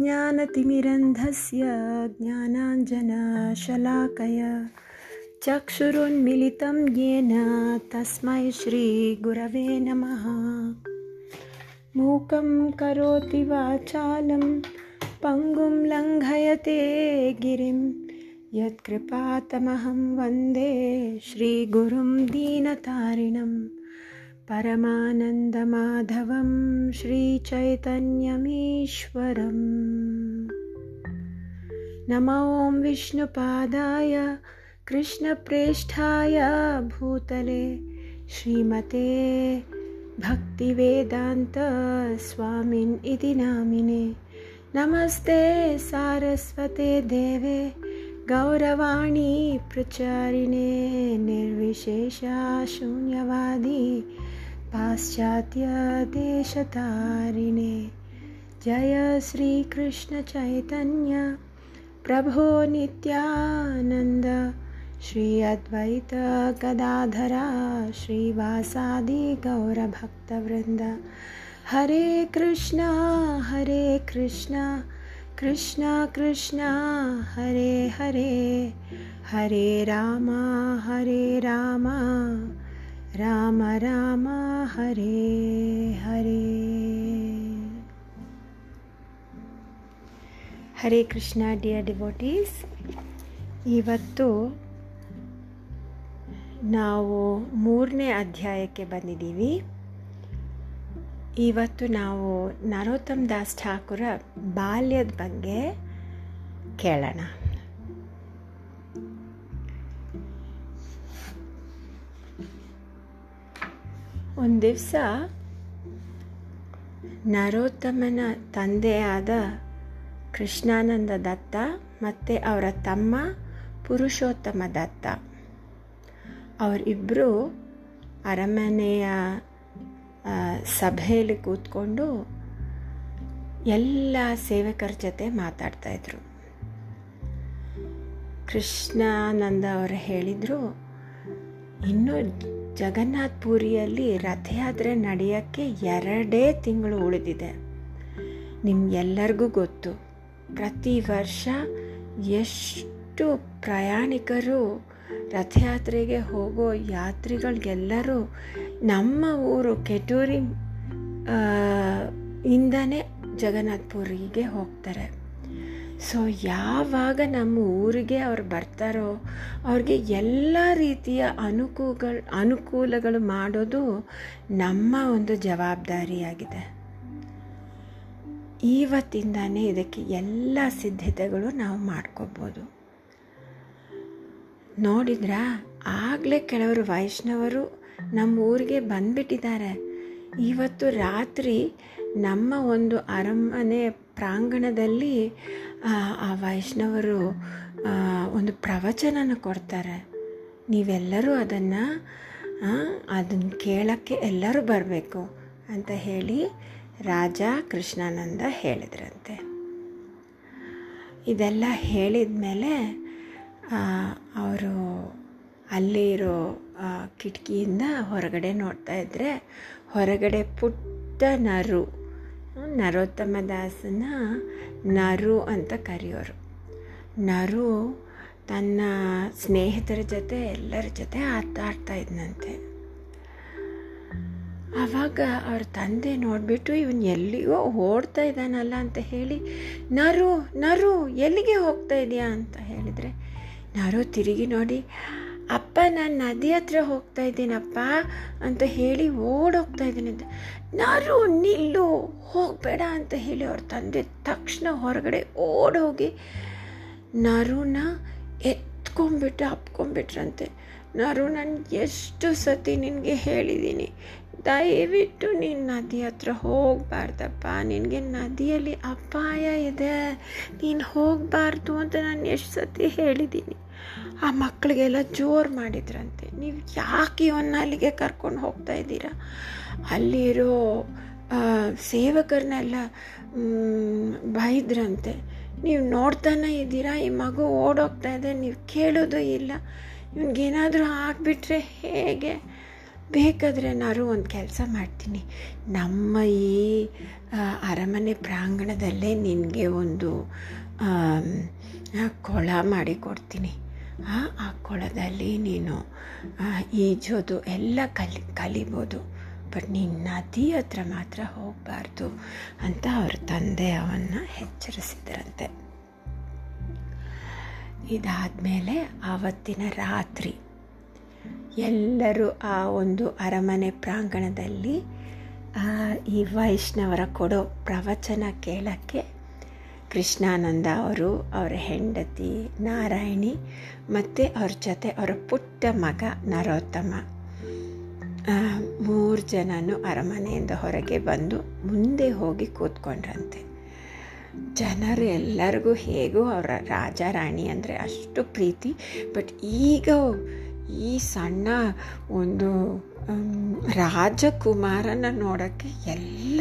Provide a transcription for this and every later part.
ज्ञानतिमिरन्धस्य, ज्ञानाञ्जनशलाकय। चक्षुरुन्मिलितं येन तस्मै श्रीगुरवे नमः। मूकं करोति वाचालं, पङ्गुं लङ्घयते गिरिं। यत्कृपातमहं वंदे श्रीगुरुं दीनतारिणं परमानन्दमाधवं श्रीचैतन्यमीश्वरम्। नमो विष्णुपादाय कृष्णप्रेष्ठाय भूतले श्रीमते भक्तिवेदान्तस्वामिन् इति नामिने। नमस्ते सारस्वते देवे गौरवाणी प्रचारिणे निर्विशेषशून्यवादी पाश्चात्यदेशतारिणे। जय श्रीकृष्णचैतन्य प्रभो नित्यानन्द। श्री अद्वैत गदाधरा श्रीवासादि गौरभक्तवृन्द। हरे कृष्णा हरे कृष्णा। कृष्ण कृष्ण, हरे हरे। हरे राम हरे राम। राम राम हरे हरे ಹರೇ ಕೃಷ್ಣ ಡಿಯರ್ ಡಿವೋಟೀಸ್ ಇವತ್ತು ನಾವು ಮೂರನೇ ಅಧ್ಯಾಯಕ್ಕೆ ಬಂದಿದ್ದೀವಿ ಇವತ್ತು ನಾವು ನರೋತ್ತಮ್ ದಾಸ್ ಠಾಕೂರ ಬಾಲ್ಯದ ಬಗ್ಗೆ ಕೇಳೋಣ ಒಂದು ದಿವಸ ನರೋತ್ತಮನ ತಂದೆಯಾದ ಕೃಷ್ಣಾನಂದ ದತ್ತ ಮತ್ತು ಅವರ ತಮ್ಮ ಪುರುಷೋತ್ತಮ ದತ್ತ. ಅವರಿಬ್ಬರು ಅರಮನೆಯ ಸಭೆಯಲ್ಲಿ ಕೂತ್ಕೊಂಡು ಎಲ್ಲ ಸೇವಕರ ಜೊತೆ ಮಾತಾಡ್ತಾಯಿದ್ರು ಕೃಷ್ಣಾನಂದ ಅವರು ಹೇಳಿದರು, ಇನ್ನು ಜಗನ್ನಾಥ್ ಪುರಿಯಲ್ಲಿ ರಥಯಾತ್ರೆ ನಡೆಯೋಕ್ಕೆ ಎರಡೇ ತಿಂಗಳು ಉಳಿದಿದೆ. ನಿಮ್ಗೆಲ್ಲರಿಗೂ ಗೊತ್ತು, ಪ್ರತಿ ವರ್ಷ ಎಷ್ಟು ಪ್ರಯಾಣಿಕರು ರಥಯಾತ್ರೆಗೆ ಹೋಗೋ ಯಾತ್ರಿಗಳಿಗೆಲ್ಲರೂ ನಮ್ಮ ಊರು ಕೆಟೂರಿ ಇಂದನೇ ಜಗನ್ನಾಥ್ಪುರಿಗೆ ಹೋಗ್ತಾರೆ. ಸೊ ಯಾವಾಗ ನಮ್ಮ ಊರಿಗೆ ಅವ್ರು ಬರ್ತಾರೋ, ಅವ್ರಿಗೆ ಎಲ್ಲ ರೀತಿಯ ಅನುಕೂಲ ಅನುಕೂಲಗಳು ಮಾಡೋದು ನಮ್ಮ ಒಂದು ಜವಾಬ್ದಾರಿಯಾಗಿದೆ. ಇವತ್ತಿಂದಾನೇ ಇದಕ್ಕೆ ಎಲ್ಲ ಸಿದ್ಧತೆಗಳು ನಾವು ಮಾಡ್ಕೋಬೋದು. ನೋಡಿದ್ರ? ಆಗಲೇ ಕೆಲವರು ವೈಷ್ಣವರು ನಮ್ಮ ಊರಿಗೆ ಬಂದ್ಬಿಟ್ಟಿದ್ದಾರೆ. ಇವತ್ತು ರಾತ್ರಿ ನಮ್ಮ ಒಂದು ಅರಮನೆ ಪ್ರಾಂಗಣದಲ್ಲಿ ಆ ವೈಷ್ಣವರು ಒಂದು ಪ್ರವಚನನ ಕೊಡ್ತಾರೆ. ನೀವೆಲ್ಲರೂ ಅದನ್ನು ಅದನ್ನು ಕೇಳೋಕ್ಕೆ ಎಲ್ಲರೂ ಬರಬೇಕು ಅಂತ ಹೇಳಿ ರಾಜ ಕೃಷ್ಣಾನಂದ ಹೇಳಿದ್ರಂತೆ. ಇದೆಲ್ಲ ಹೇಳಿದ ಮೇಲೆ ಅವರು ಅಲ್ಲಿರೋ ಕಿಟಕಿಯಿಂದ ಹೊರಗಡೆ ನೋಡ್ತಾ ಇದ್ದರೆ ಹೊರಗಡೆ ಪುಟ್ಟ ನರು ನರೋತ್ತಮ ದಾಸನ ನರು ಅಂತ ಕರೆಯೋರು. ನರು ತನ್ನ ಸ್ನೇಹಿತರ ಜೊತೆ ಎಲ್ಲರ ಜೊತೆ ಆಟ ಆಡ್ತಾ ಇದ್ನಂತೆ. ಆವಾಗ ಅವ್ರ ತಂದೆ ನೋಡಿಬಿಟ್ಟು ಇವನು ಎಲ್ಲಿಗೋ ಓಡ್ತಾ ಇದ್ದಾನಲ್ಲ ಅಂತ ಹೇಳಿ, ನರು ನರು ಎಲ್ಲಿಗೆ ಹೋಗ್ತಾ ಇದೆಯಾ ಅಂತ ಹೇಳಿದರೆ, ನರು ತಿರುಗಿ ನೋಡಿ ಅಪ್ಪ, ನಾನು ನದಿ ಹತ್ರ ಹೋಗ್ತಾ ಇದ್ದೀನಪ್ಪ ಅಂತ ಹೇಳಿ ಓಡೋಗ್ತಾ ಇದ್ದೀನಿ ಅಂತ. ನಾರು, ನಿಲ್ಲು, ಹೋಗಬೇಡ ಅಂತ ಹೇಳಿ ಅವ್ರ ತಂದೆ ತಕ್ಷಣ ಹೊರಗಡೆ ಓಡೋಗಿ ನರುನ ಎತ್ಕೊಂಡ್ಬಿಟ್ಟು ಅಪ್ಕೊಂಡ್ಬಿಟ್ರಂತೆ. ನರು ನಾನು ಎಷ್ಟು ಸತಿ ನಿನಗೆ ಹೇಳಿದ್ದೀನಿ, ದಯವಿಟ್ಟು ನೀನು ನದಿ ಹತ್ರ ಹೋಗಬಾರ್ದಪ್ಪ, ನಿನಗೆ ನದಿಯಲ್ಲಿ ಅಪಾಯ ಇದೆ, ನೀನು ಹೋಗಬಾರ್ದು ಅಂತ ನಾನು ಎಷ್ಟು ಸತಿ ಹೇಳಿದ್ದೀನಿ. ಆ ಮಕ್ಕಳಿಗೆಲ್ಲ ಜೋರು ಮಾಡಿದ್ರಂತೆ. ನೀವು ಯಾಕೆ ಇವನ್ನ ಅಲ್ಲಿಗೆ ಕರ್ಕೊಂಡು ಹೋಗ್ತಾ ಇದ್ದೀರಾ? ಅಲ್ಲಿರೋ ಸೇವಕರನ್ನೆಲ್ಲ ಬೈದ್ರಂತೆ. ನೀವು ನೋಡ್ತಾನೆ ಇದ್ದೀರಾ? ಈ ಮಗು ಓಡೋಗ್ತಾ ಇದೆ, ನೀವು ಕೇಳೋದು ಇಲ್ಲ. ಇವನಿಗೇನಾದರೂ ಆಗಿಬಿಟ್ರೆ ಹೇಗೆ? ಬೇಕಾದರೆ ನಾನು ಒಂದು ಕೆಲಸ ಮಾಡ್ತೀನಿ. ನಮ್ಮ ಈ ಅರಮನೆ ಪ್ರಾಂಗಣದಲ್ಲೇ ನಿನಗೆ ಒಂದು ಕೊಳ ಮಾಡಿ ಕೊಡ್ತೀನಿ. ಆ ಕೊಳದಲ್ಲಿ ನೀನು ಈಜೋದು ಎಲ್ಲ ಕಲಿ, ಕಲಿಬೋದು. ಬಟ್ ನೀನು ನದಿ ಹತ್ರ ಮಾತ್ರ ಹೋಗಬಾರ್ದು ಅಂತ ಅವ್ರ ತಂದೆ ಅವನ್ನ ಎಚ್ಚರಿಸಿದ್ರಂತೆ. ಇದಾದಮೇಲೆ ಆವತ್ತಿನ ರಾತ್ರಿ ಎಲ್ಲರೂ ಆ ಒಂದು ಅರಮನೆ ಪ್ರಾಂಗಣದಲ್ಲಿ ಈ ವೈಷ್ಣವರ ಕೊಡೋ ಪ್ರವಚನ ಕೇಳೋಕ್ಕೆ ಕೃಷ್ಣಾನಂದ ಅವರು, ಅವರ ಹೆಂಡತಿ ನಾರಾಯಣಿ ಮತ್ತು ಅವ್ರ ಜೊತೆ ಅವರ ಪುಟ್ಟ ಮಗ ನರೋತ್ತಮ. ಮೂರು ಜನನೂ ಅರಮನೆಯಿಂದ ಹೊರಗೆ ಬಂದು ಮುಂದೆ ಹೋಗಿ ಕೂತ್ಕೊಂಡ್ರಂತೆ. ಜನರು ಎಲ್ಲರಿಗೂ ಹೇಗೂ ಅವರ ರಾಜ ರಾಣಿ ಅಂದರೆ ಅಷ್ಟು ಪ್ರೀತಿ, ಬಟ್ ಈಗ ಈ ಸಣ್ಣ ಒಂದು ರಾಜಕುಮಾರನ ನೋಡೋಕ್ಕೆ ಎಲ್ಲ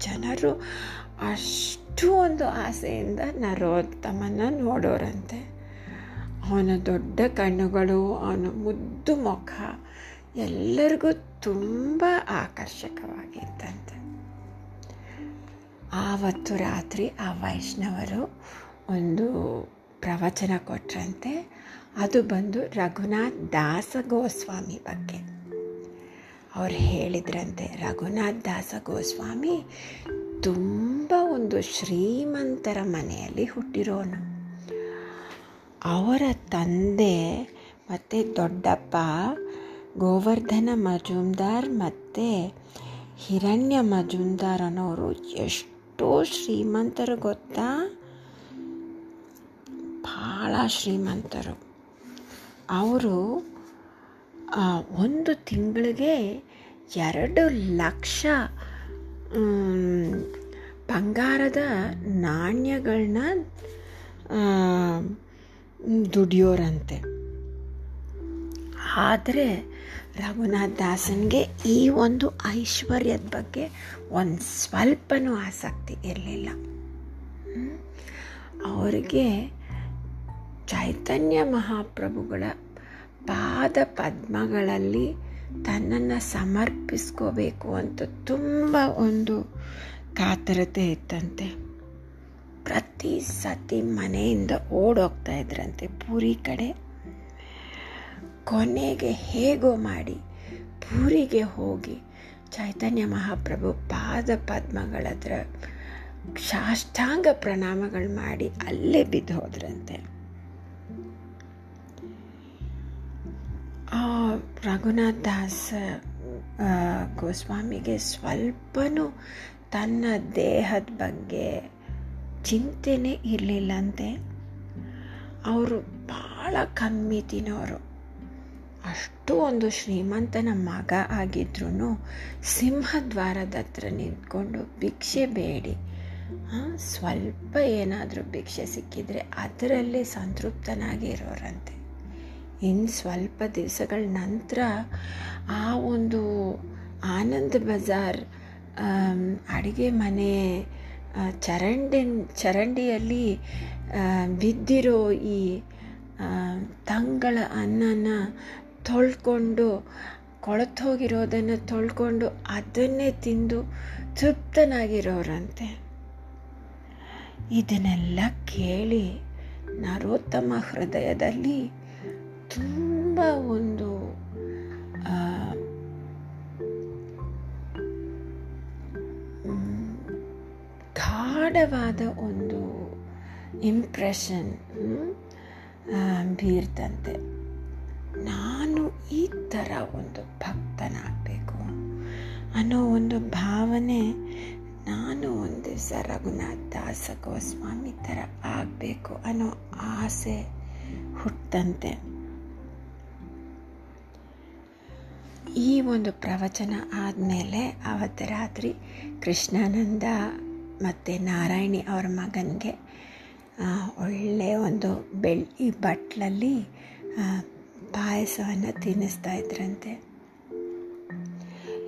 ಜನರು ಅಷ್ಟು ಒಂದು ಆಸೆಯಿಂದ ನರೋತ್ತಮನ ನೋಡೋರಂತೆ. ಅವನ ದೊಡ್ಡ ಕಣ್ಣುಗಳು, ಅವನ ಮುದ್ದು ಮುಖ ಎಲ್ಲರಿಗೂ ತುಂಬ ಆಕರ್ಷಕವಾಗಿತ್ತಂತೆ ಆವತ್ತು ರಾತ್ರಿ ಆ ವೈಷ್ಣವರು ಒಂದು ಪ್ರವಚನ ಕೊಟ್ರಂತೆ. ಅದು ಬಂದು ರಘುನಾಥ್ ದಾಸ ಗೋಸ್ವಾಮಿ ಬಗ್ಗೆ. ಅವ್ರು ಹೇಳಿದ್ರಂತೆ, ರಘುನಾಥ್ ದಾಸ ಗೋಸ್ವಾಮಿ ತುಂಬ ಒಂದು ಶ್ರೀಮಂತರ ಮನೆಯಲ್ಲಿ ಹುಟ್ಟಿರೋನು ಅವರ ತಂದೆ ಮತ್ತು ದೊಡ್ಡಪ್ಪ, ಗೋವರ್ಧನ ಮಜುಮ್ದಾರ್ ಮತ್ತು ಹಿರಣ್ಯ ಮಜುಮ್ದಾರ್ ಅನ್ನೋರು ಎಷ್ಟೋ ಶ್ರೀಮಂತರು ಗೊತ್ತಾ? ಭಾಳ ಶ್ರೀಮಂತರು. ಅವರು ಒಂದು ತಿಂಗಳಿಗೆ ಎರಡು ಲಕ್ಷ ಬಂಗಾರದ ನಾಣ್ಯಗಳನ್ನ ದುಡಿಯೋರಂತೆ. ಆದರೆ ರಘುನಾಥ್ ದಾಸನ್ಗೆ ಈ ಒಂದು ಐಶ್ವರ್ಯದ ಬಗ್ಗೆ ಒಂದು ಸ್ವಲ್ಪನೂ ಆಸಕ್ತಿ ಇರಲಿಲ್ಲ. ಅವರಿಗೆ ಚೈತನ್ಯ ಮಹಾಪ್ರಭುಗಳ ಪಾದ ಪದ್ಮಗಳಲ್ಲಿ ತನ್ನನ್ನು ಸಮರ್ಪಿಸ್ಕೋಬೇಕು ಅಂತ ತುಂಬ ಒಂದು ಕಾತರತೆ ಇತ್ತಂತೆ. ಪ್ರತಿ ಸತಿ ಮನೆಯಿಂದ ಓಡೋಗ್ತಾ ಇದ್ರಂತೆ ಪೂರಿ ಕಡೆ. ಕೊನೆಗೆ ಹೇಗೋ ಮಾಡಿ ಪೂರಿಗೆ ಹೋಗಿ ಚೈತನ್ಯ ಮಹಾಪ್ರಭು ಪಾದ ಪದ್ಮಗಳ ಹತ್ರ ಸಾಷ್ಟಾಂಗ ಪ್ರಣಾಮಗಳು ಮಾಡಿ ಅಲ್ಲೇ ಬಿದ್ದು ಹೋದ್ರಂತೆ. ರಘುನಾಥ್ ದಾಸ್ ಆ, ಗೋಸ್ವಾಮಿಗೆ ಸ್ವಲ್ಪನೂ ತನ್ನ ದೇಹದ ಬಗ್ಗೆ ಚಿಂತೆನೇ ಇರಲಿಲ್ಲಂತೆ. ಅವರು ಭಾಳ ಕಮ್ಮಿ ತಿನ್ನೋರು. ಅಷ್ಟು ಒಂದು ಶ್ರೀಮಂತನ ಮಗ ಆಗಿದ್ರೂ ಸಿಂಹದ್ವಾರದ ಹತ್ರ ನಿಂತ್ಕೊಂಡು ಭಿಕ್ಷೆ ಬೇಡಿ. ಸ್ವಲ್ಪ ಏನಾದರೂ ಭಿಕ್ಷೆ ಸಿಕ್ಕಿದರೆ ಅದರಲ್ಲೇ ಸಂತೃಪ್ತನಾಗಿರೋರಂತೆ. ಇನ್ನು ಸ್ವಲ್ಪ ದಿವಸಗಳ ನಂತರ ಆ ಒಂದು ಆನಂದ್ ಬಜಾರ್ ಅಡುಗೆ ಮನೆ ಚರಂಡಿ ಚರಂಡಿಯಲ್ಲಿ ಬಿದ್ದಿರೋ ಈ ತಂಗಳ ಅನ್ನನ ತೊಳ್ಕೊಂಡು, ಕೊಳತೋಗಿರೋದನ್ನು ತೊಳ್ಕೊಂಡು ಅದನ್ನೇ ತಿಂದು ತೃಪ್ತನಾಗಿರೋರಂತೆ. ಇದನ್ನೆಲ್ಲ ಕೇಳಿ ನರೋತ್ತಮ ಹೃದಯದಲ್ಲಿ ತುಂಬ ಒಂದು ಗಾಢವಾದ ಒಂದು ಇಂಪ್ರೆಷನ್ ಬೀರ್ತಂತೆ. ನಾನು ಈ ಥರ ಒಂದು ಭಕ್ತನಾಗಬೇಕು ಅನ್ನೋ ಒಂದು ಭಾವನೆ ನಾನು ಒಂದು ದಿವಸ ರಘುನಾಥ್ ದಾಸ ಗೋಸ್ವಾಮಿ ಥರ ಆಗಬೇಕು ಅನ್ನೋ ಆಸೆ ಹುಟ್ಟಂತೆ ಈ ಒಂದು ಪ್ರವಚನ ಆದಮೇಲೆ ಆವತ್ತು ರಾತ್ರಿ ಕೃಷ್ಣಾನಂದ ಮತ್ತು ನಾರಾಯಣಿ ಅವರ ಮಗನಿಗೆ ಒಳ್ಳೆಯ ಒಂದು ಬೆಳ್ಳಿ ಬಟ್ಲಲ್ಲಿ ಪಾಯಸವನ್ನು ತಿನ್ನಿಸ್ತಾ ಇದ್ರಂತೆ.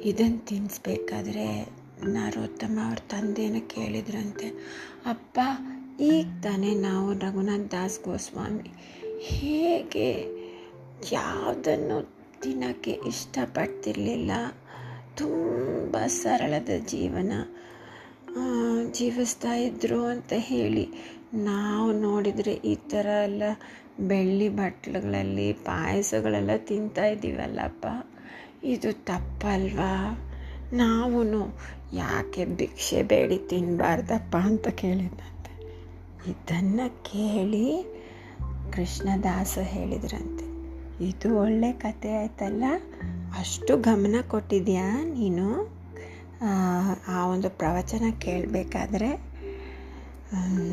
ಇದನ್ನು ತಿನ್ನಿಸ್ಬೇಕಾದ್ರೆ ನರೋತ್ತಮ ಅವ್ರ ತಂದೆಯನ್ನು ಕೇಳಿದ್ರಂತೆ, ಅಪ್ಪ, ಈಗ ತಾನೇ ನಾವು ರಘುನಾಥ್ ದಾಸ್ ಗೋಸ್ವಾಮಿ ಹೇಗೆ ಯಾವುದನ್ನು ತಿನ್ನೋಕ್ಕೆ ಇಷ್ಟಪಡ್ತಿರಲಿಲ್ಲ. ತುಂಬ ಸರಳದ ಜೀವನ. ಜೀವಿಸ್ತಾ ಇದ್ರು ಅಂತ ಹೇಳಿ ನಾವು ನೋಡಿದರೆ ಈ ಥರ ಎಲ್ಲ ಬೆಳ್ಳಿ ಬಟ್ಲುಗಳಲ್ಲಿ ಪಾಯಸಗಳೆಲ್ಲ ತಿಂತಾ ಇದ್ದೀವಲ್ಲಪ್ಪ. ಇದು ತಪ್ಪಲ್ವಾ? ನಾವು ಯಾಕೆ ಭಿಕ್ಷೆ ಬೇಡಿ ತಿನ್ನಬಾರ್ದಪ್ಪ ಅಂತ ಕೇಳಿದಂತೆ ಇದನ್ನು ಕೇಳಿ ಕೃಷ್ಣದಾಸ ಹೇಳಿದ್ರಂತೆ. ಇದು ಒಳ್ಳೆ ಕತೆ ಆಯ್ತಲ್ಲ? ಅಷ್ಟು ಗಮನ ಕೊಟ್ಟಿದ್ಯಾ ನೀನು? ಆ, ಒಂದು ಪ್ರವಚನ ಕೇಳಬೇಕಾದ್ರೆ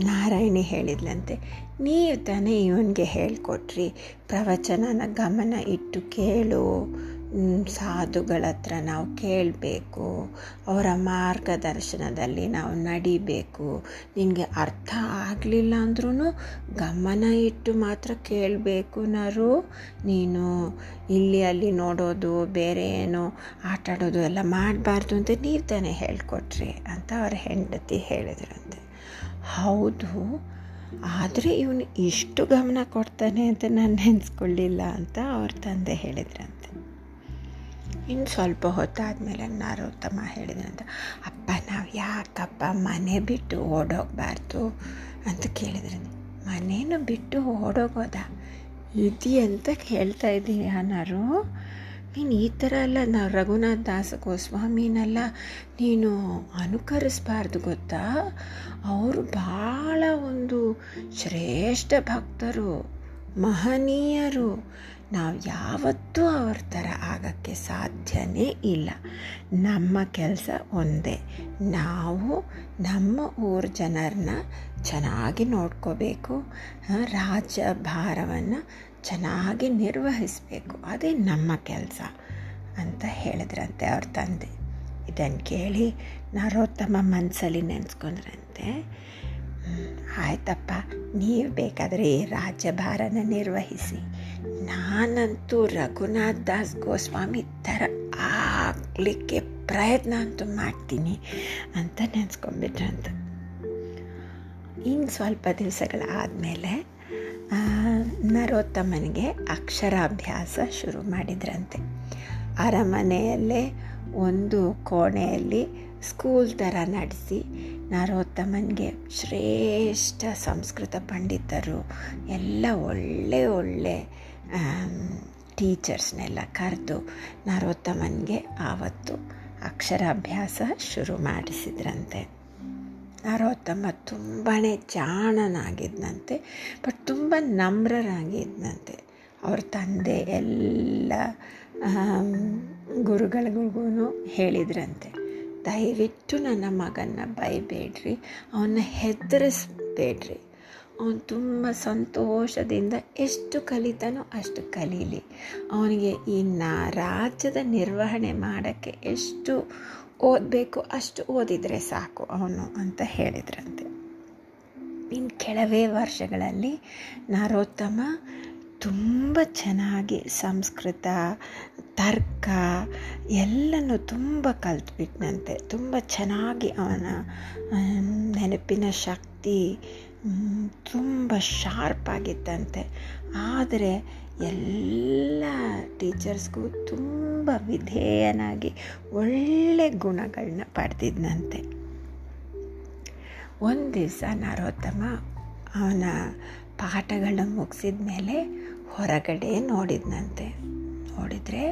ನಾರಾಯಣಿ ಹೇಳಿದ್ಲಂತೆ. ನೀವು ತಾನೇ ಇವನಿಗೆ ಹೇಳಿಕೊಟ್ರಿ ಪ್ರವಚನನ ಗಮನ ಇಟ್ಟು ಕೇಳು. ಸಾಧುಗಳ ಹತ್ರ ನಾವು ಕೇಳಬೇಕು. ಅವರ ಮಾರ್ಗದರ್ಶನದಲ್ಲಿ ನಾವು ನಡಿಬೇಕು. ನಿನಗೆ ಅರ್ಥ ಆಗಲಿಲ್ಲ ಅಂದ್ರೂ ಗಮನ ಇಟ್ಟು ಮಾತ್ರ ಕೇಳಬೇಕು ನರು. ನೀನು ಇಲ್ಲಿ ಅಲ್ಲಿ ನೋಡೋದು, ಬೇರೆ ಏನೋ ಆಟಾಡೋದು ಎಲ್ಲ ಮಾಡಬಾರ್ದು ಅಂತ ನೀವು ತಾನೇ ಹೇಳ್ಕೊಟ್ರಿ ಅಂತ ಅವರ ಹೆಂಡತಿ ಹೇಳಿದ್ರಂತೆ. ಹೌದು, ಆದರೆ ಇವನು ಇಷ್ಟು ಗಮನ ಕೊಡ್ತಾನೆ ಅಂತ ನಾನು ನೆನೆಸ್ಕೊಳ್ಳಿಲ್ಲ ಅಂತ ಅವ್ರ ತಂದೆ ಹೇಳಿದ್ರಂತೆ. ಇನ್ನು ಸ್ವಲ್ಪ ಹೊತ್ತಾದಮೇಲೆ ನಾರೋತ್ತಮ ಹೇಳಿದನಂತ ಅಪ್ಪ, ನಾವು ಯಾಕಪ್ಪ ಮನೆ ಬಿಟ್ಟು ಓಡೋಗಬಾರ್ದು? ಅಂತ ಕೇಳಿದ್ರಂತೆ ಮನೇನು ಬಿಟ್ಟು ಓಡೋಗೋದ? ಇದಿ ಅಂತ ಹೇಳ್ತಾ ಇದ್ದೀನಿ ಅನಾರು ನೀನು ಈ ಥರ ಎಲ್ಲ ನಾವು ರಘುನಾಥ್ ದಾಸ ಗೋಸ್ವಾಮಿನೆಲ್ಲ ನೀನು ಅನುಕರಿಸಬಾರ್ದು ಗೊತ್ತಾ? ಅವರು ಭಾಳ ಒಂದು ಶ್ರೇಷ್ಠ ಭಕ್ತರು, ಮಹನೀಯರು. ನಾವು ಯಾವತ್ತೂ ಅವ್ರ ಥರ ಆಗೋಕ್ಕೆ ಸಾಧ್ಯನೇ ಇಲ್ಲ. ನಮ್ಮ ಕೆಲಸ ಒಂದೇ. ನಾವು ನಮ್ಮ ಊರ ಜನರನ್ನ ಚೆನ್ನಾಗಿ ನೋಡ್ಕೋಬೇಕು ರಾಜ್ಯ ರಾಜ್ಯಭಾರವನ್ನು ಚೆನ್ನಾಗಿ ನಿರ್ವಹಿಸಬೇಕು. ಅದೇ ನಮ್ಮ ಕೆಲಸ ಅಂತ ಹೇಳಿದ್ರಂತೆ ಅವ್ರ ತಂದೆ. ಇದನ್ನು ಕೇಳಿ ನರೋತ್ತಮ ಮನಸ್ಸಲ್ಲಿ ನೆನೆಸ್ಕೊಂಡ್ರಂತೆ "ಹ್ಮ್, ಆಯ್ತಪ್ಪ ನೀವು ಬೇಕಾದರೆ ಈ ರಾಜ್ಯಭಾರನ ನಿರ್ವಹಿಸಿ. ನಾನಂತೂ ರಘುನಾಥ್ ದಾಸ್ ಗೋಸ್ವಾಮಿ ಥರ ಆಗಲಿಕ್ಕೆ ಪ್ರಯತ್ನ ಅಂತೂ ಮಾಡ್ತೀನಿ ಅಂತ ನೆನೆಸ್ಕೊಂಡ್ಬಿಟ್ರಂತ. ಇನ್ನು ಸ್ವಲ್ಪ ದಿವಸಗಳಾದಮೇಲೆ ನರೋತ್ತಮನಿಗೆ ಅಕ್ಷರಾಭ್ಯಾಸ ಶುರು ಮಾಡಿದ್ರಂತೆ. ಅರಮನೆಯಲ್ಲೇ ಒಂದು ಕೋಣೆಯಲ್ಲಿ ಸ್ಕೂಲ್ ಥರ ನಡೆಸಿ ನರೋತ್ತಮನಿಗೆ ಶ್ರೇಷ್ಠ ಸಂಸ್ಕೃತ ಪಂಡಿತರು, ಎಲ್ಲ ಒಳ್ಳೆ ಒಳ್ಳೆ ಟೀಚರ್ಸ್ನೆಲ್ಲ ಕರೆದು ನರೋತ್ತಮನಿಗೆ ಆವತ್ತು ಅಕ್ಷರಾಭ್ಯಾಸ ಶುರು ಮಾಡಿಸಿದ್ರಂತೆ. ನರೋತ್ತಮ ತುಂಬಾ ಜಾಣನಾಗಿದ್ದಂತೆ ಬಟ್ ತುಂಬ ನಮ್ರರಾಗಿದ್ದಂತೆ ಅವ್ರ ತಂದೆ ಎಲ್ಲ ಗುರುಗಳಿಗೂ ಹೇಳಿದ್ರಂತೆ, ದಯವಿಟ್ಟು ನನ್ನ ಮಗನ್ನ ಬೈಬೇಡ್ರಿ, ಅವನ್ನ ಹೆದರಿಸ್ಬೇಡ್ರಿ. ಅವನು ತುಂಬ ಸಂತೋಷದಿಂದ ಎಷ್ಟು ಕಲಿತಾನೋ ಅಷ್ಟು ಕಲೀಲಿ. ಅವನಿಗೆ ಇನ್ನು ರಾಜ್ಯದ ನಿರ್ವಹಣೆ ಮಾಡೋಕ್ಕೆ ಎಷ್ಟು ಓದಬೇಕು ಅಷ್ಟು ಓದಿದರೆ ಸಾಕು ಅವನು ಅಂತ ಹೇಳಿದ್ರಂತೆ. ಇನ್ನು ಕೆಲವೇ ವರ್ಷಗಳಲ್ಲಿ ನಾರೋತ್ತಮ ತುಂಬ ಚೆನ್ನಾಗಿ ಸಂಸ್ಕೃತ, ತರ್ಕ ಎಲ್ಲನೂ ತುಂಬ ಕಲ್ತ್ಬಿಟ್ನಂತೆ. ತುಂಬ ಚೆನ್ನಾಗಿ ಅವನ ನೆನಪಿನ ಶಕ್ತಿ ತುಂಬ ಶಾರ್ಪ್ ಆಗಿತ್ತಂತೆ. ಆದರೆ ಎಲ್ಲ ಟೀಚರ್ಸ್ಗೂ ತುಂಬ ವಿಧೇಯನಾಗಿ ಒಳ್ಳೆ ಗುಣಗಳನ್ನ ಪಡೆದಿದ್ನಂತೆ. ಒಂದು ದಿವಸ ನರೋತ್ತಮ ಅವನ ಪಾಠಗಳನ್ನ ಮುಗಿಸಿದ ಮೇಲೆ ಹೊರಗಡೆ ನೋಡಿದ್ನಂತೆ. ನೋಡಿದರೆ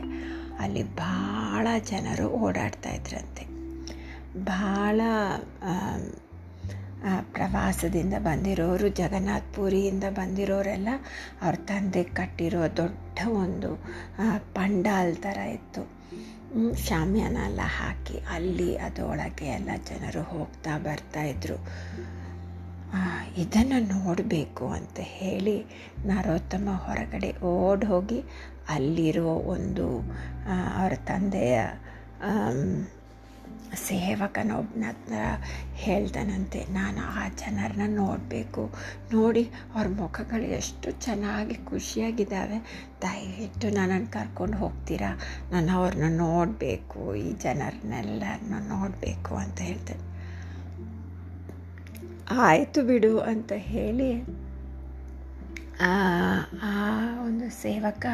ಅಲ್ಲಿ ಭಾಳ ಜನರು ಓಡಾಡ್ತಾ ಇದ್ರಂತೆ. ಭಾಳ ಪ್ರವಾಸದಿಂದ ಬಂದಿರೋರು ಜಗನ್ನಾಥ್ ಪುರಿಯಿಂದ ಬಂದಿರೋರೆಲ್ಲ ಅವ್ರ ತಂದೆ ಕಟ್ಟಿರೋ ದೊಡ್ಡ ಒಂದು ಆ, ಪಂಡಾಲ್ ಥರ ಇತ್ತು. ಶಾಮಿಯಾನ ಎಲ್ಲ ಹಾಕಿ ಅಲ್ಲಿ ಅದರೊಳಗೆ ಎಲ್ಲ ಜನರು ಹೋಗ್ತಾ ಬರ್ತಾ ಇದ್ರು. ಆ, ಇದನ್ನು ನೋಡಬೇಕು ಅಂತ ಹೇಳಿ ನರೋತ್ತಮ ಹೊರಗಡೆ ಓಡ್ ಹೋಗಿ ಅಲ್ಲಿರೋ ಒಂದು ಆ, ಅವರ ತಂದೆಯ ಸೇವಕನೊಬ್ಬನ ಹತ್ರ ಹೇಳ್ತಾನಂತೆ ನಾನು ಆ ಜನರನ್ನ ನೋಡಬೇಕು. ನೋಡಿ, ಅವ್ರ ಮುಖಗಳು ಎಷ್ಟು ಚೆನ್ನಾಗಿ ಖುಷಿಯಾಗಿದ್ದಾವೆ. ದಯವಿಟ್ಟು ನನ್ನನ್ನು ಕರ್ಕೊಂಡು ಹೋಗ್ತೀರಾ? ನಾನು ಅವ್ರನ್ನ ನೋಡಬೇಕು, ಈ ಜನರನ್ನೆಲ್ಲರನ್ನ ನೋಡಬೇಕು ಅಂತ ಹೇಳ್ತೇನೆ ಆಯಿತು ಬಿಡು, ಅಂತ ಹೇಳಿ ಆ ಒಂದು ಸೇವಕ.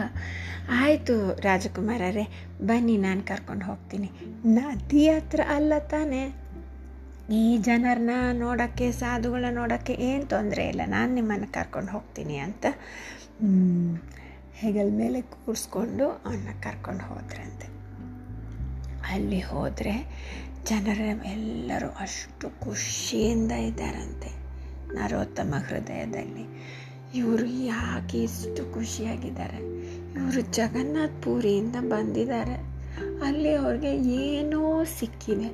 ಆಯಿತು ರಾಜಕುಮಾರರೇ, ಬನ್ನಿ ನಾನು ಕರ್ಕೊಂಡು ಹೋಗ್ತೀನಿ. ನದಿ ಹತ್ರ ಅಲ್ಲ ತಾನೇ. ಈ ಜನರನ್ನ ನೋಡೋಕ್ಕೆ, ಸಾಧುಗಳನ್ನ ನೋಡೋಕ್ಕೆ ಏನು ತೊಂದರೆ ಇಲ್ಲ. ನಾನು ನಿಮ್ಮನ್ನು ಕರ್ಕೊಂಡು ಹೋಗ್ತೀನಿ ಅಂತ ಹೆಗಲ ಮೇಲೆ ಕೂರಿಸ್ಕೊಂಡು ಅವನ್ನ ಕರ್ಕೊಂಡು ಹೋದ್ರಂತೆ. ಅಲ್ಲಿ ಹೋದರೆ ಜನರ ಎಲ್ಲರೂ ಅಷ್ಟು ಖುಷಿಯಿಂದ ಇದ್ದಾರಂತೆ ನರೋತ್ತಮ ಹೃದಯದಲ್ಲಿ. ಇವರು ಯಾಕೆ ಇಷ್ಟು ಖುಷಿಯಾಗಿದ್ದಾರೆ? ಇವರು ಜಗನ್ನಾಥ್ ಪುರಿಯಿಂದ ಬಂದಿದ್ದಾರೆ. ಅಲ್ಲಿ ಅವ್ರಿಗೆ ಏನೋ ಸಿಕ್ಕಿದೆ.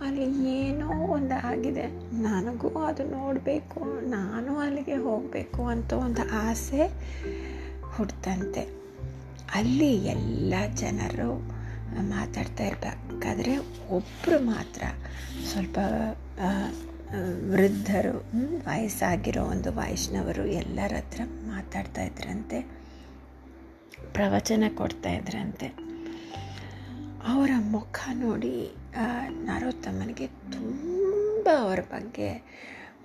ಅಲ್ಲಿ ಏನೋ ಒಂದು ಆಗಿದೆ. ನನಗೂ ಅದು ನೋಡಬೇಕು, ನಾನು ಅಲ್ಲಿಗೆ ಹೋಗಬೇಕು ಅಂತ ಒಂದು ಆಸೆ ಹುಟ್ಟಂತೆ ಅಲ್ಲಿ ಎಲ್ಲ ಜನರು ಮಾತಾಡ್ತಾ ಇರಬೇಕಾದ್ರೆ ಒಬ್ಬರು ಮಾತ್ರ ಸ್ವಲ್ಪ ವೃದ್ಧರು ವಯಸ್ಸಾಗಿರೋ ಒಂದು ವೈಷ್ಣವರು ಎಲ್ಲರ ಹತ್ರ ಮಾತಾಡ್ತಾ ಇದ್ರಂತೆ, ಪ್ರವಚನ ಕೊಡ್ತಾ ಇದ್ರಂತೆ. ಅವರ ಮುಖ ನೋಡಿ ನರೋತ್ತಮನಿಗೆ ತುಂಬ ಅವರ ಬಗ್ಗೆ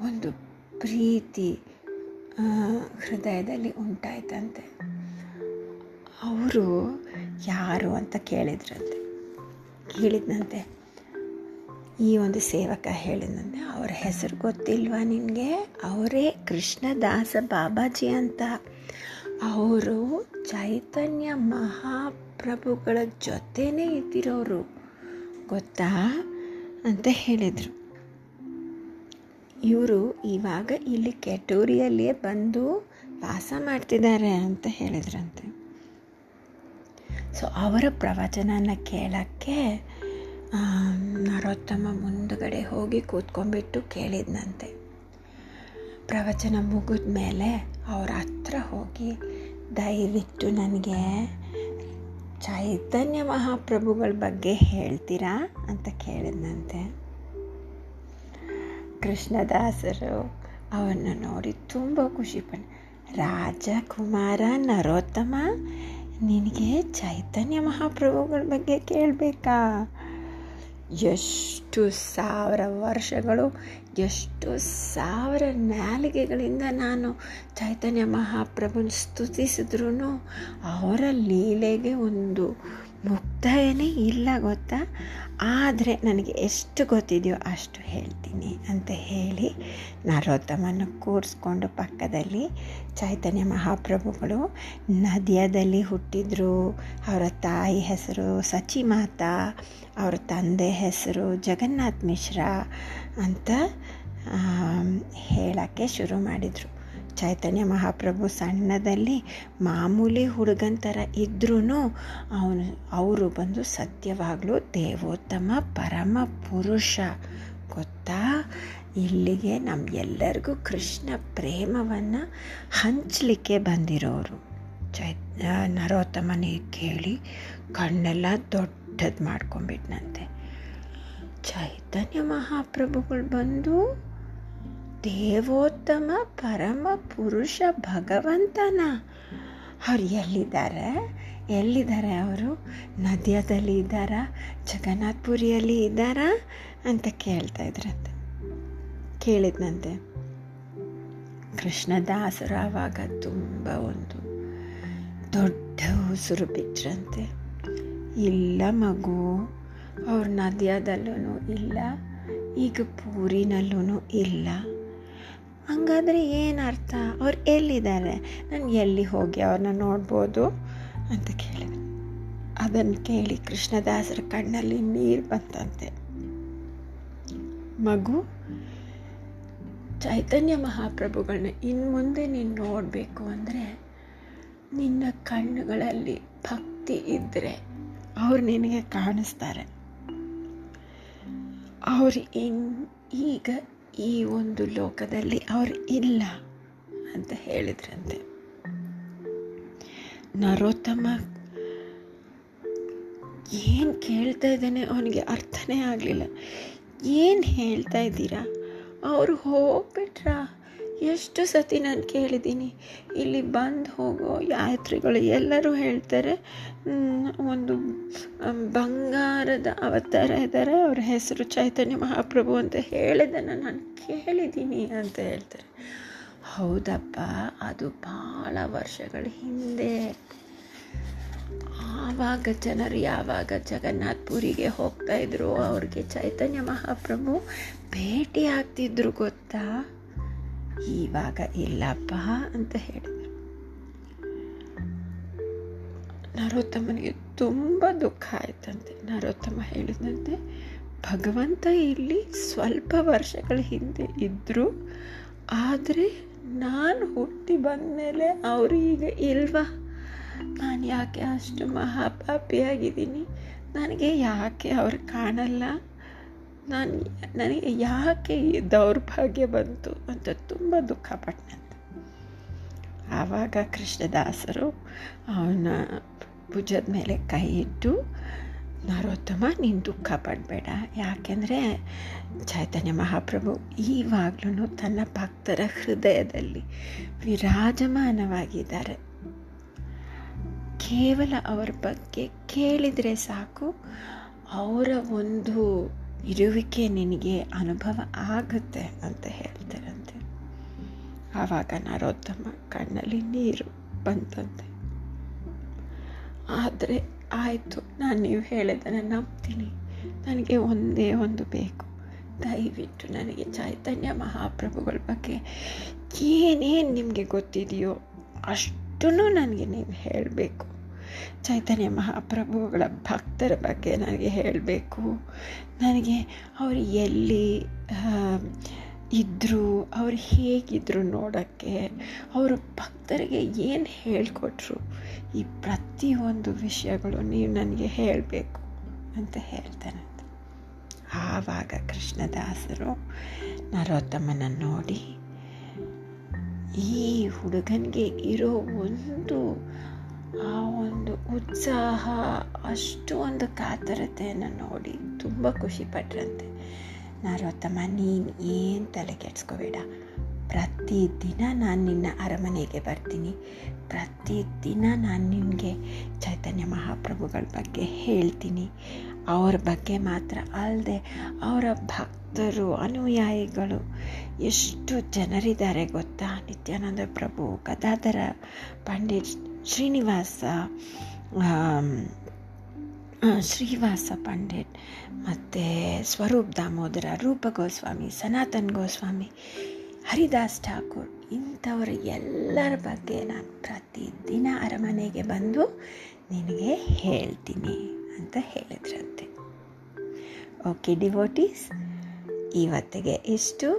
ಒಂದು ಪ್ರೀತಿ ಹೃದಯದಲ್ಲಿ ಉಂಟಾಯ್ತಂತೆ. ಅವರು ಯಾರು ಅಂತ ಕೇಳಿದ್ರಂತೆ, ಕೇಳಿದ್ನಂತೆ. ಈ ಒಂದು ಸೇವಕ ಹೇಳಿದಂತೆ ಅವರ ಹೆಸರು ಗೊತ್ತಿಲ್ವಾ ನಿನಗೆ? ಅವರೇ ಕೃಷ್ಣದಾಸ ಬಾಬಾಜಿ ಅಂತ. ಅವರು ಚೈತನ್ಯ ಮಹಾಪ್ರಭುಗಳ ಜೊತೆನೇ ಇದ್ದಿರೋರು, ಗೊತ್ತಾ? ಅಂತ ಹೇಳಿದರು. ಇವರು ಇವಾಗ ಇಲ್ಲಿ ಕೆಟೂರಿಯಲ್ಲಿಯೇ ಬಂದು ವಾಸ ಮಾಡ್ತಿದ್ದಾರೆ ಅಂತ ಹೇಳಿದ್ರಂತೆ. ಸೊ ಅವರ ಪ್ರವಚನನ ಕೇಳೋಕ್ಕೆ ನರೋತ್ತಮ ಮುಂದುಗಡೆ ಹೋಗಿ ಕೂತ್ಕೊಂಡ್ಬಿಟ್ಟು ಕೇಳಿದ್ನಂತೆ. ಪ್ರವಚನ ಮುಗಿದ ಮೇಲೆ ಅವ್ರ ಹತ್ರ ಹೋಗಿ, ದಯವಿಟ್ಟು ನನಗೆ ಚೈತನ್ಯ ಮಹಾಪ್ರಭುಗಳ ಬಗ್ಗೆ ಹೇಳ್ತೀರಾ? ಅಂತ ಕೇಳಿದ್ನಂತೆ. ಕೃಷ್ಣದಾಸರು ಅವನ್ನು ನೋಡಿ ತುಂಬ ಖುಷಿ ಪಡ, ರಾಜಕುಮಾರ ನರೋತ್ತಮ, ನಿನಗೆ ಚೈತನ್ಯ ಮಹಾಪ್ರಭುಗಳ ಬಗ್ಗೆ ಕೇಳಬೇಕಾ? ಎಷ್ಟು ಸಾವಿರ ವರ್ಷಗಳು ಎಷ್ಟು ಸಾವಿರ ನಾಲಿಗೆಗಳಿಂದ ನಾನು ಚೈತನ್ಯ ಮಹಾಪ್ರಭುನ ಸ್ತುತಿಸಿದ್ರೂ ಅವರ ಲೀಲೆಗೆ ಒಂದು ಮುಕ್ತಾಯನೇ ಇಲ್ಲ ಗೊತ್ತಾ? ಆದರೆ ನನಗೆ ಎಷ್ಟು ಗೊತ್ತಿದೆಯೋ ಅಷ್ಟು ಹೇಳ್ತೀನಿ ಅಂತ ಹೇಳಿ ನರೋತ್ತಮನ್ನು ಕೂರಿಸ್ಕೊಂಡು ಪಕ್ಕದಲ್ಲಿ ಚೈತನ್ಯ ಮಹಾಪ್ರಭುಗಳು ನದಿಯದಲ್ಲಿ ಹುಟ್ಟಿದ್ರು. ಅವರ ತಾಯಿ ಹೆಸರು ಸಚಿ ಮಾತಾ ಅವರ ತಂದೆ ಹೆಸರು ಜಗನ್ನಾಥ್ ಮಿಶ್ರಾ ಅಂತ ಹೇಳೋಕ್ಕೆ ಶುರು ಮಾಡಿದರು. ಚೈತನ್ಯ ಮಹಾಪ್ರಭು ಸಣ್ಣದಲ್ಲಿ ಮಾಮೂಲಿ ಹುಡುಗನ ಥರ ಇದ್ರೂ ಅವನು, ಅವರು ಬಂದು ಸತ್ಯವಾಗಲೂ ದೇವೋತ್ತಮ ಪರಮ ಪುರುಷ. ಗೊತ್ತಾ? ಇಲ್ಲಿಗೆ ನಮಗೆಲ್ಲರಿಗೂ ಕೃಷ್ಣ ಪ್ರೇಮವನ್ನು ಹಂಚಲಿಕ್ಕೆ ಬಂದಿರೋರು. ಚೈ ನರೋತ್ತಮನೇ ಕೇಳಿ ಕಣ್ಣೆಲ್ಲ ದೊಡ್ಡದು ಮಾಡ್ಕೊಂಬಿಟ್ನಂತೆ ಚೈತನ್ಯ ಮಹಾಪ್ರಭುಗಳು ಬಂದು ದೇವೋತ್ತಮ ಪರಮ ಪುರುಷ ಭಗವಂತನ. ಅವ್ರು ಎಲ್ಲಿದ್ದಾರೆ? ಎಲ್ಲಿದ್ದಾರೆ ಅವರು? ನದಿಯದಲ್ಲಿ ಇದ್ದಾರಾ? ಜಗನ್ನಾಥ್ಪುರಿಯಲ್ಲಿ ಇದ್ದಾರಾ? ಅಂತ ಕೇಳ್ತಾ ಇದ್ರಂತೆ. ಕೇಳಿದ್ನಂತೆ. ಕೃಷ್ಣದಾಸರು ಆವಾಗ ತುಂಬ ಒಂದು ದೊಡ್ಡ ಉಸಿರು ಬಿಟ್ರಂತೆ. ಇಲ್ಲ ಮಗು, ಅವ್ರ ನದಿಯದಲ್ಲೂ ಇಲ್ಲ, ಈಗ ಪೂರಿನಲ್ಲೂ ಇಲ್ಲ. ಹಂಗಾದರೆ ಏನು ಅರ್ಥ? ಅವ್ರು ಎಲ್ಲಿದ್ದಾರೆ? ನಾನು ಎಲ್ಲಿ ಹೋಗಿ ಅವ್ರನ್ನ ನೋಡ್ಬೋದು ಅಂತ ಕೇಳಿದೆ. ಅದನ್ನು ಕೇಳಿ ಕೃಷ್ಣದಾಸರ ಕಣ್ಣಲ್ಲಿ ನೀರು ಬಂತಂತೆ. ಮಗು, ಚೈತನ್ಯ ಮಹಾಪ್ರಭುಗಳನ್ನ ಇನ್ನು ಮುಂದೆ ನೀನು ನೋಡಬೇಕು ಅಂದರೆ ನಿನ್ನ ಕಣ್ಣುಗಳಲ್ಲಿ ಭಕ್ತಿ ಇದ್ದರೆ ಅವ್ರು ನಿನಗೆ ಕಾಣಿಸ್ತಾರೆ. ಅವ್ರು ಇನ್ ಈಗ ಈ ಒಂದು ಲೋಕದಲ್ಲಿ ಅವರು ಇಲ್ಲ ಅಂತ ಹೇಳಿದ್ರಂತೆ. ನರೋತ್ತಮ ಏನು ಕೇಳ್ತಾ ಇದ್ದಾನೆ ಅವನಿಗೆ ಅರ್ಥನೇ ಆಗಲಿಲ್ಲ. ಏನು ಹೇಳ್ತಾ ಇದ್ದೀರಾ? ಅವರು ಹೋಗ್ಬಿಟ್ರಾ? ಎಷ್ಟು ಸತಿ ನಾನು ಕೇಳಿದ್ದೀನಿ, ಇಲ್ಲಿ ಬಂದು ಹೋಗೋ ಯಾತ್ರಿಗಳು ಎಲ್ಲರೂ ಹೇಳ್ತಾರೆ ಒಂದು ಬಂಗಾರದ ಅವತಾರ ಇದ್ದಾರೆ ಅವ್ರ ಹೆಸರು ಚೈತನ್ಯ ಮಹಾಪ್ರಭು ಅಂತ ಹೇಳಿದ್ದನ್ನು ನಾನು ಕೇಳಿದ್ದೀನಿ ಅಂತ ಹೇಳ್ತಾರೆ. ಹೌದಪ್ಪ, ಅದು ಭಾಳ ವರ್ಷಗಳ ಹಿಂದೆ. ಆವಾಗ ಜನರು ಯಾವಾಗ ಜಗನ್ನಾಥ್ ಪುರಿಗೆ ಹೋಗ್ತಾ ಇದ್ರು, ಅವ್ರಿಗೆ ಚೈತನ್ಯ ಮಹಾಪ್ರಭು ಭೇಟಿ ಆಗ್ತಿದ್ರು ಗೊತ್ತಾ? ಇವಾಗ ಇಲ್ಲಪ್ಪ ಅಂತ ಹೇಳಿದರು. ನರೋತ್ತಮನಿಗೆ ತುಂಬ ದುಃಖ ಆಯ್ತಂತೆ. ನರೋತ್ತಮ ಹೇಳಿದಂತೆ, ಭಗವಂತ ಇಲ್ಲಿ ಸ್ವಲ್ಪ ವರ್ಷಗಳ ಹಿಂದೆ ಇದ್ದರು ಆದರೆ ನಾನು ಹುಟ್ಟಿ ಬಂದಮೇಲೆ ಅವರು ಈಗ ಇಲ್ವಾ? ನಾನು ಯಾಕೆ ಅಷ್ಟು ಮಹಾಪಾಪಿಯಾಗಿದ್ದೀನಿ? ನನಗೆ ಯಾಕೆ ಅವ್ರು ಕಾಣಲ್ಲ? ನಾನು, ನನಗೆ ಯಾಕೆ ಈ ದೌರ್ಭಾಗ್ಯ ಬಂತು ಅಂತ ತುಂಬ ದುಃಖಪಟ್ಟನಂತೆ ಆವಾಗ ಕೃಷ್ಣದಾಸರು ಅವನ ಭುಜದ ಮೇಲೆ ಕೈ ಇಟ್ಟು, ನರೋತ್ತಮ, ನೀನು ದುಃಖ ಪಡಬೇಡ. ಯಾಕೆಂದರೆ ಚೈತನ್ಯ ಮಹಾಪ್ರಭು ಈವಾಗಲೂ ತನ್ನ ಭಕ್ತರ ಹೃದಯದಲ್ಲಿ ವಿರಾಜಮಾನವಾಗಿದ್ದಾರೆ. ಕೇವಲ ಅವರ ಬಗ್ಗೆ ಕೇಳಿದರೆ ಸಾಕು, ಅವರ ಒಂದು ಇರುವಿಕೆ ನಿನಗೆ ಅನುಭವ ಆಗುತ್ತೆ ಅಂತ ಹೇಳ್ತಾರಂತೆ. ಆವಾಗ ನರೋತ್ತಮ ಕಣ್ಣಲ್ಲಿ ನೀರು ಬಂತಂತೆ. ಆದರೆ ಆಯಿತು, ನಾನು ನೀವು ಹೇಳಿದ್ದನ್ನು ನಂಬ್ತೀನಿ. ನನಗೆ ಒಂದೇ ಒಂದು ಬೇಕು. ದಯವಿಟ್ಟು ನನಗೆ ಚೈತನ್ಯ ಮಹಾಪ್ರಭುಗಳ ಬಗ್ಗೆ ಏನೇನು ನಿಮಗೆ ಗೊತ್ತಿದೆಯೋ ಅಷ್ಟೂ ನನಗೆ ನೀವು ಹೇಳಬೇಕು. ಚೈತನ್ಯ ಮಹಾಪ್ರಭುಗಳ ಭಕ್ತರ ಬಗ್ಗೆ ನನಗೆ ಹೇಳಬೇಕು. ನನಗೆ ಅವರು ಎಲ್ಲಿ ಇದ್ದರು ಅವ್ರು ಹೇಗಿದ್ದರು ನೋಡೋಕ್ಕೆ, ಅವರು ಭಕ್ತರಿಗೆ ಏನು ಹೇಳಿಕೊಟ್ರು, ಈ ಪ್ರತಿಯೊಂದು ವಿಷಯಗಳು ನೀವು ನನಗೆ ಹೇಳಬೇಕು ಅಂತ ಹೇಳ್ತಾನೆ. ಆವಾಗ ಕೃಷ್ಣದಾಸರು ನರೋತ್ತಮನ ನೋಡಿ, ಈ ಹುಡುಗನಿಗೆ ಇರೋ ಒಂದು ಆ ಒಂದು ಉತ್ಸಾಹ ಅಷ್ಟು ಒಂದು ಕಾತರತೆಯನ್ನು ನೋಡಿ ತುಂಬ ಖುಷಿಪಟ್ರಂತೆ ನಾರೋತ್ತಮ್ಮ ನೀನು ಏನು ತಲೆ ಕೆಡ್ಸ್ಕೋಬೇಡ. ಪ್ರತಿದಿನ ನಾನು ನಿನ್ನ ಅರಮನೆಗೆ ಬರ್ತೀನಿ. ಪ್ರತಿದಿನ ನಾನು ನಿನಗೆ ಚೈತನ್ಯ ಮಹಾಪ್ರಭುಗಳ ಬಗ್ಗೆ ಹೇಳ್ತೀನಿ. ಅವ್ರ ಬಗ್ಗೆ ಮಾತ್ರ ಅಲ್ಲದೆ ಅವರ ಭಕ್ತರು, ಅನುಯಾಯಿಗಳು ಎಷ್ಟು ಜನರಿದ್ದಾರೆ ಗೊತ್ತಾ? ನಿತ್ಯಾನಂದ ಪ್ರಭು, ಗದಾಧರ ಪಂಡಿತ್ ಶ್ರೀನಿವಾಸ ಶ್ರೀವಾಸ ಪಂಡಿತ್ ಮತ್ತು ಸ್ವರೂಪ್ ದಾಮೋದರ ರೂಪ ಗೋಸ್ವಾಮಿ ಸನಾತನ್ ಗೋಸ್ವಾಮಿ, ಹರಿದಾಸ್ ಠಾಕೂರ್ ಇಂಥವ್ರ ಎಲ್ಲರ ಬಗ್ಗೆ ನಾನು ಪ್ರತಿದಿನ ಅರಮನೆಗೆ ಬಂದು ನಿನಗೆ ಹೇಳ್ತೀನಿ ಅಂತ ಹೇಳಿದ್ರಂತೆ. ಓಕೆ ಡಿವೋಟೀಸ್, ಇವತ್ತಿಗೆ ಇಷ್ಟು.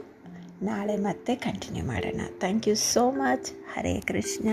ನಾಳೆ ಮತ್ತೆ ಕಂಟಿನ್ಯೂ ಮಾಡೋಣ. Thank you so much. Hare Krishna.